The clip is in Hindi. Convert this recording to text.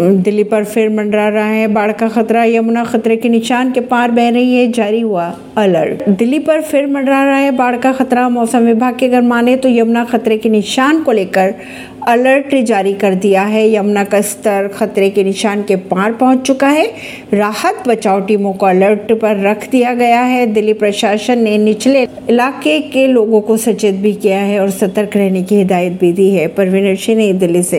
दिल्ली पर फिर मंडरा रहा है। बाढ़ का खतरा, यमुना खतरे के निशान के पार बह रही है। जारी हुआ अलर्ट। दिल्ली पर फिर मंडरा रहा है। बाढ़ का खतरा, मौसम विभाग के अगर माने तो यमुना खतरे के निशान को लेकर अलर्ट जारी कर दिया है। यमुना का स्तर खतरे के निशान के पार पहुँच चुका है। राहत बचाव टीमों को अलर्ट पर रख दिया गया है। दिल्ली प्रशासन ने निचले इलाके के लोगों को सचेत भी किया है और सतर्क रहने की हिदायत भी दी है। परवीन सिंह नई दिल्ली से